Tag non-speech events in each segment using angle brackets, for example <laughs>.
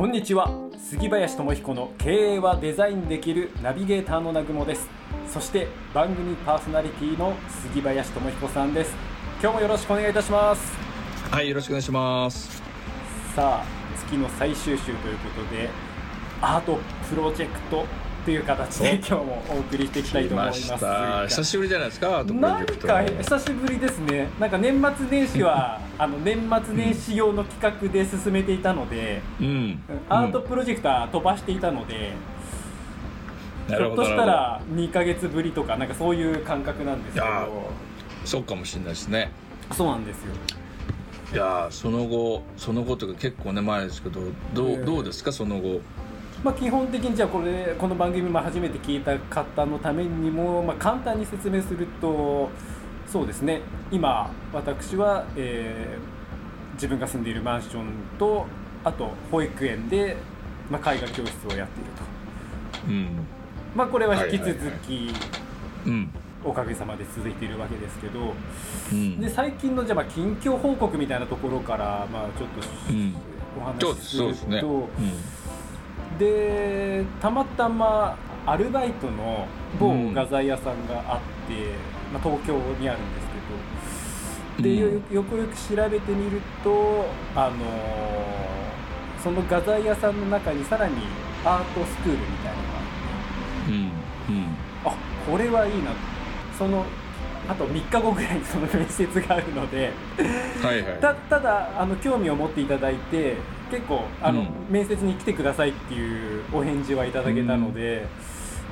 こんにちは。杉林智彦の経営はデザインできるナビゲーターの南雲です。そして番組パーソナリティの杉林智彦さんです。今日もよろしくお願いいたします。はいよろしくお願いします。さあ月の最終週ということでアートプロジェクトという形で今日もお送りしていきたいと思います。久しぶりじゃないですかなんか久しぶりですね。なんか年末年始はあの年末年始用の企画で進めていたので、うん、アートプロジェクター飛ばしていたので、うん、ひょっとしたら2か月ぶりとかなんかそういう感覚なんですけど。そうかもしれないですね。そうなんですよ。いやその後その後というか結構ね前ですけどどうえー、どうですかその後？まあ、基本的にじゃあこれこの番組も初めて聞いた方のためにも、まあ、簡単に説明するとそうですね。今私は、えー、自分が住んでいるマンションとあと保育園で、まあ、絵画教室をやっていると、うん。まあ、これは引き続き、おかげさまで続いているわけですけど、うん、で最近のじゃあまあ近況報告みたいなところから、まあ、ちょっと、うん、お話しすると。ねでたまたまアルバイトの某画材屋さんがあって、まあ、東京にあるんですけど。で、よよくよく調べてみると、あのー、その画材屋さんの中にさらにアートスクールみたいなのがあって、うん。うん、あこれはいいな。そのあと3日後ぐらいにその面接があるので。はい、たただあの興味を持っていただいて結構あの、うん、面接に来てくださいっていうお返事はいただけたので、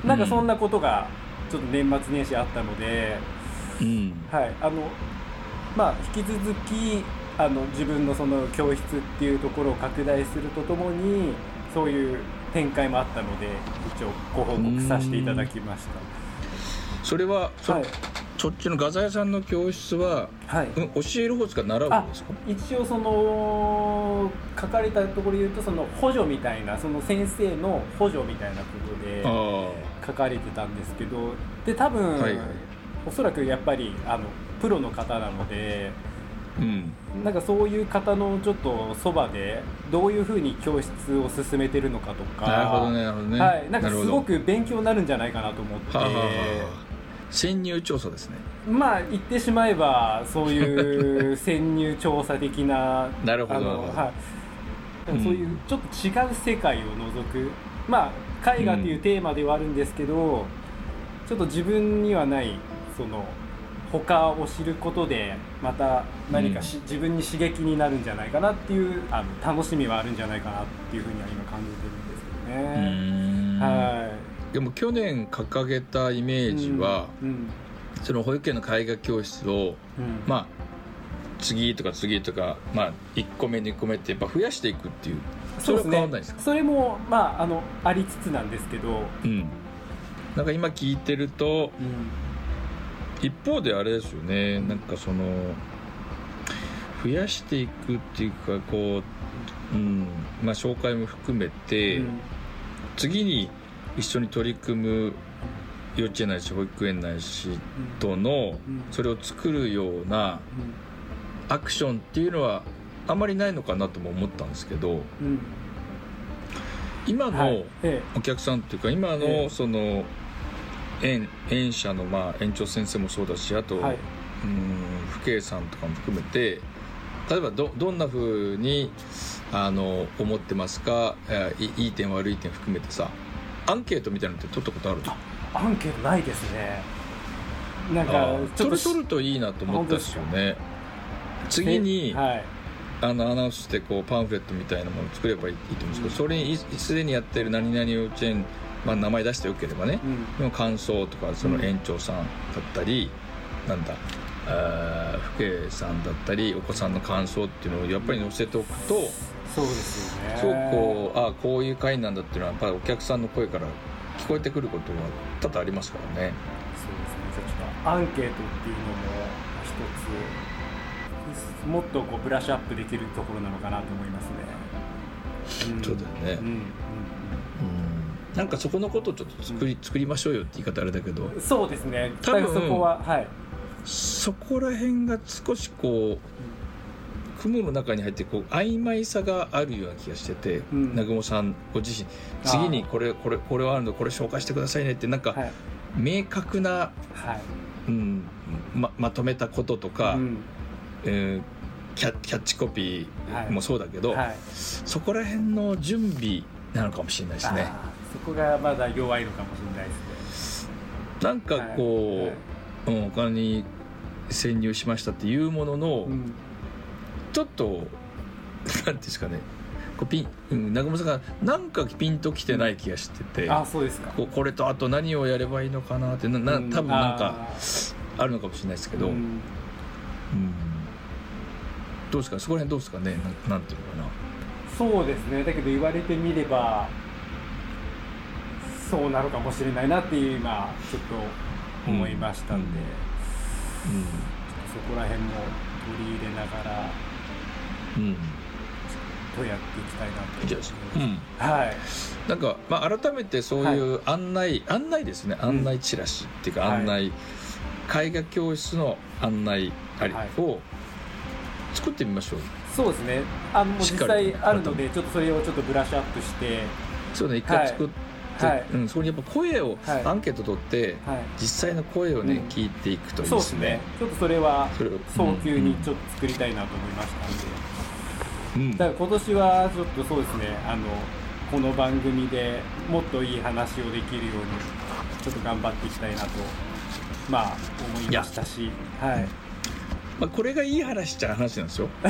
うん、なんかそんなことがちょっと年末年始あったので、うん、はい。あのまあ引き続きあの自分のその教室っていうところを拡大するとともにそういう展開もあったので一応ご報告させていただきました。それは、はい、そっちの画材屋さんの教室は、はい、うん、教える方ですか習う方ですか？一応その書かれたところで言うとその補助みたいなその先生の補助みたいなことで書かれてたんですけどで多分、はいはい、おそらくやっぱりあのプロの方なので。うん、なんかそういう方のちょっとそばでどういうふうに教室を進めてるのかとかなるほどねなるほどね、はい、なんかすごく勉強になるんじゃないかなと思って。ははは潜入調査ですね。まあ言ってしまえばそういう潜入調査的な <laughs> なるほど、はい、そういうちょっと違う世界を覗く、まあ絵画というテーマではあるんですけど、うん、ちょっと自分にはないその他を知ることでまた何かし、うん、自分に刺激になるんじゃないかなっていうあの楽しみはあるんじゃないかなっていうふうには今感じてるんですけどね。はいでも去年掲げたイメージは、うんうん、その保育園の絵画教室を、うん、まあ次とか次とか、まあ、1個目2個目ってやっぱ増やしていくっていう。それは変わんないですか？それも、まあ、あのありつつなんですけど、うん、なんか今聞いてると、一方であれですよね。なんかその増やしていくっていうかこう、うん。まあ、紹介も含めて、次に一緒に取り組む幼稚園ないし保育園ないしとのそれを作るようなアクションっていうのはあんまりないのかなとも思ったんですけど、今のお客さんっていうか今のその園園舎のまあ園長先生もそうだしあと、うん父兄さんとかも含めて例えばどどんなふうにあの思ってますか？いい点悪い点含めてさアンケートみたいなのって取ったことあるアンケートないですね。なんかちょっと取るといいなと思ったですよね。次に、はい、あのアナウンスしてこうパンフレットみたいなものを作ればいいと思うんですけど、うん、それにすでにやってる何々幼稚園、まあ、名前出してよければね、うん、の感想とかその園長さんだったり、うん、なんだ父兄さんだったりお子さんの感想っていうのをやっぱり載せておくとそうですよね。すごくこうあこういう会なんだっていうのはやっぱりお客さんの声から聞こえてくることは多々ありますからね。そうですね。じゃあちょっとアンケートっていうのも一つもっとこうブラッシュアップできるところなのかなと思いますね、うん、そうだよね。うん、うん。なんかそこのことをちょっと作り,、作りましょうよって言い方あれだけど。そうですね。多分そこははい。そこら辺が少しこう雲の中に入ってこう曖昧さがあるような気がしてて、うん。南雲さんご自身次にこれこれこれはあるのこれ紹介してくださいねってなんかはい。明確な、はい。うんままとめたこととか、うん。えーキャキャッチコピーもそうだけど、はい。そこら辺の準備なのかもしれないですね。そこがまだ弱いのかもしれないですね。なんかこう、うん、お金に潜入しましたっていうものの、うんちょっとなんていうんですかね。こうピン、うん、中村さんがなんかピンときてない気がしてて、あそうですか。こうこれとあと何をやればいいのかなってななうん。多分なんかあるのかもしれないですけど、ううん。んどうですか？そこら辺どうですかね？なんなんていうのかな。そうですね。だけど言われてみればそうなのかもしれないなっていう今ちょっと思いましたんで、そこら辺も取り入れながらうん、うん。とやっていきたいなとじゃ思いあうんはい。なんか、まあ、改めてそういう案内、案内ですね。案内チラシっていうかはい。案内、絵画教室の案内ありはい。を作ってみましょう。そうですね。あのもう実際あるのでちょっとそれをちょっとブラッシュアップして。そうね一回作って、はい。うん、そこにやっぱ声を、はい。アンケート取ってはい。実際の声をね、うん。聞いていくといいそうでねですすね。ちょっとそれは早急にちょっっと作りたいなと思いましたんで、と、うん。だから今年はちょっとそうですねあのこの番組でもっといい話をできるようにちょっと頑張っていきたいなとまあ思いましたしはい。まあ、これがいい話っちゃ話なんですよ。<laughs>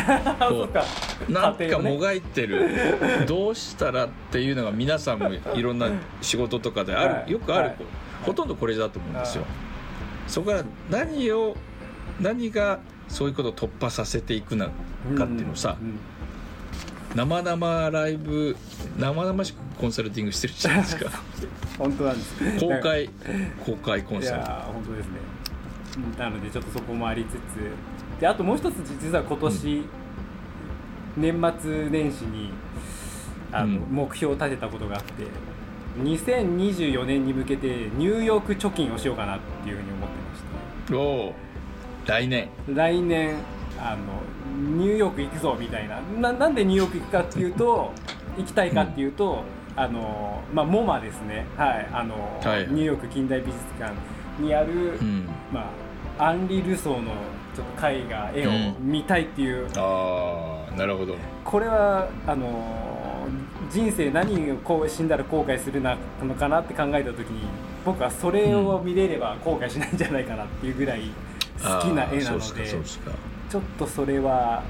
なんかもがいてる、どうしたらっていうのが皆さんもいろんな仕事とかである、はい。よくある、はい。ほとんどこれだと思うんですよ、はい。そこから何を何がそういうことを突破させていくのかっていうのをさ、生々ライブ生々しくコンサルティングしてるじゃないですか。<laughs> 本当なんです。公開公開コンいサル。やー本当ですね。うんなのでちょっとそこもありつつ。であともう一つ実は今年、年末年始にあの、うん。目標を立てたことがあって2024年に向けてニューヨーク貯金をしようかなっていうふうに思ってまして。おお来年。来年あのニューヨーク行くぞみたいな。ななんでニューヨーク行くかっていうと行きたいかっていうと、あのまあ、モマですね。はい。あの、はい。ニューヨーク近代美術館にある、うん。まあ、アンリ・ルソーのちょっと絵画絵を見たいっていう、ああなるほど。これはあの人生何をこう死んだら後悔するなのかなって考えた時に僕はそれを見れれば後悔しないんじゃないかなっていうぐらい好きな絵なので。うですかちょっとそれは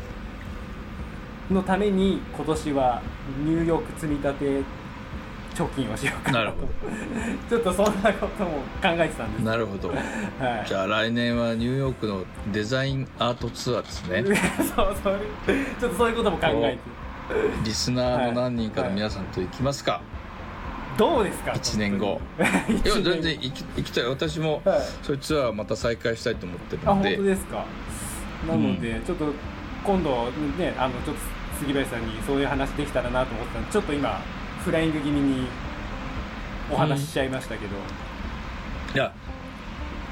のために今年はニューヨーク積み立て貯金をしようかなと。なるほ <laughs> ちょっとそんなことも考えてたんです。なるほど。はい。じゃあ来年はニューヨークのデザインアートツアーですね。<laughs> そうそれちょっとそういうことも考えて。リスナーの何人かの皆さんと行きますか、どうですか？1年後。一いや全然行き行きたい。私もはい。そういうツアーまた再開したいと思ってるあ本ので当ですか？なので、ちょっと今度ねあのちょっと杉林さんにそういう話できたらなと思ったんでちょっと今フライング気味にお話ししちゃいましたけど、いや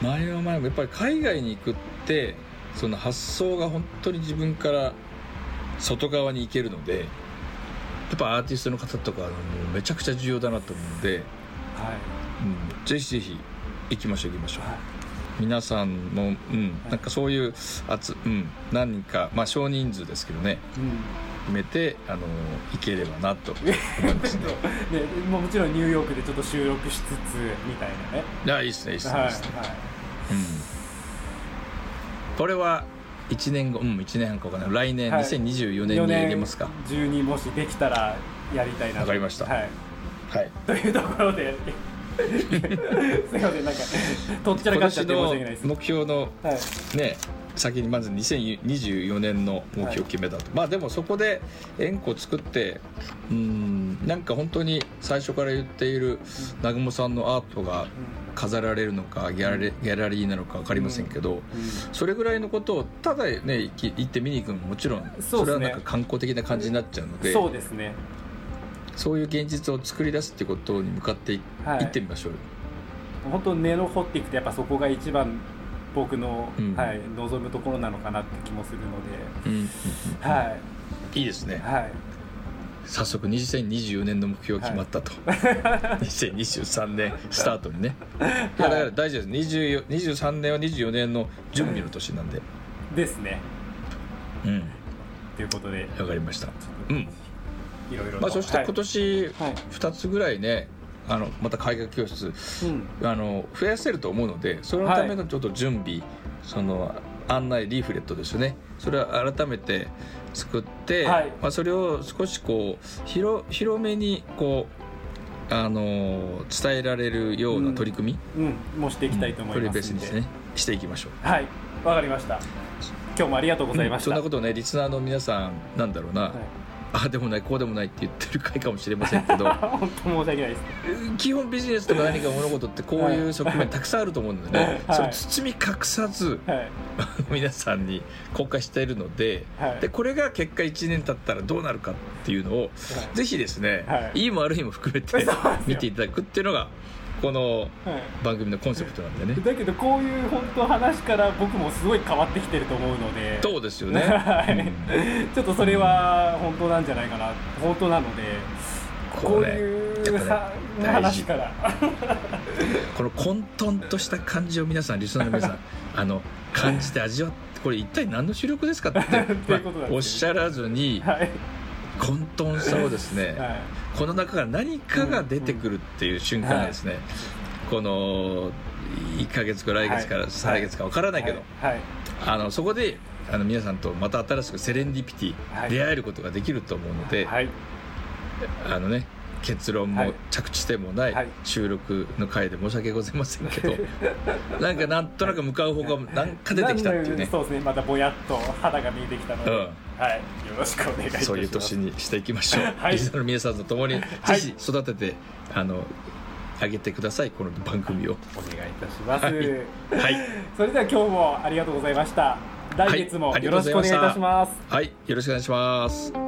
前は前もやっぱり海外に行くってその発想が本当に自分から外側に行けるのでやっぱアーティストの方とかもうめちゃくちゃ重要だなと思うんで、はい。うん、ぜひぜひ行きましょう行きましょう、はい皆さんも、うん、なんかそういうあつ、うん、何人か、まあ、少人数ですけどね。うん。決めてあの行ければなと。思いますねでもうもちろんニューヨークでちょっと収録しつつみたいなね。いやいいですねいいですね,、はいいいですね。はい。うん、これは1年後うん1年半かな。い来年、はい。2024年に入れますか。4年中にもしできたらやりたいなと。わかりました。はい、はい。というところですいませんなんかとっちゃら今かっちゃって申し訳ないです。目標のはいね先にまず2024年の目標を決めたと、まあでもそこで円弧作ってうんなんか本当に最初から言っている南雲さんのアートが飾られるのかギャラリギャラリーなのか分かりませんけど、うん。それぐらいのことをただね行って見に行くのももちろんそれはなんか観光的な感じになっちゃうので。そうですねそういう現実を作り出すってことに向かってい,、はい。ってみましょうよ。本当根の掘っていくとやっぱそこが一番僕の、うん。はい、望むところなのかなって気もするのうんうんで、はい。いいですね。はい。早速2024年の目標決まったと、<laughs> 2023年スタートにね。い。やだから大事です。24 23年は24年の準備の年なんで。ですね。うん。ということで。わかりました。うんいろいろと。まあそして今年はい。2つぐらいねあのまた絵画教室うん。あの増やせると思うのでそれのためのちょっと準備、その案内リーフレットですよね。それを改めて作って、はい。まあ、それを少しこう広広めにこうあの伝えられるような取り組み、うん。もうしていきたいと思いこれますんで、ベースにしてね。していきましょう。はい。わかりました。今日もありがとうございました、そんなことをねリスナーの皆さんなんだろうな、はいああでもないこうでもないって言ってる回かもしれませんけど。<laughs> 本当申し訳ないです。基本ビジネスとか何か物事ってこういう側面たくさんあると思うんでね、はい。それ包み隠さずはい。<laughs> 皆さんに公開しているので,、はい。でこれが結果1年経ったらどうなるかっていうのを、ぜひですね、はい。い、いも悪いも含めて <laughs> 見ていただくっていうのがこのはい。番組のコンセプトなんでね。<laughs> だけどこういう本当話から僕もすごい変わってきてると思うので。そうですよね、<laughs> はい、ちょっとそれは本当なんじゃないかな。本当なので。こういうね話から。<laughs> この混沌とした感じを皆さんリスナーの皆さんあの感じて味わってこれ一体何の主力ですかって、ていうことなんですよおっしゃらずにはい、混沌さをですね、はい、この中から何かが出てくるっていう瞬間がですね、この1か月か来月からはい。再来月か分からないけど、はい。あのそこであの皆さんとまた新しくセレンディピティ、はい。出会えることができると思うので、はい。あのね結論もはい。着地点もないはい。収録の回で申し訳ございませんけど、<laughs> なんかなんとなく向かう方向がなんか出てきたっていうね。そうですね。またぼやっと肌が見えてきたので、うん。はい。よろしくお願いします。そういう年にしていきましょう、<laughs> はい。リスナーの皆さんと共にぜはい。ひ育てて、あの上げてください。この番組を。お願いいたします、はい。はい。それでは今日もありがとうございました。来月もよろしくお願いいたします、はい。よろしくお願いします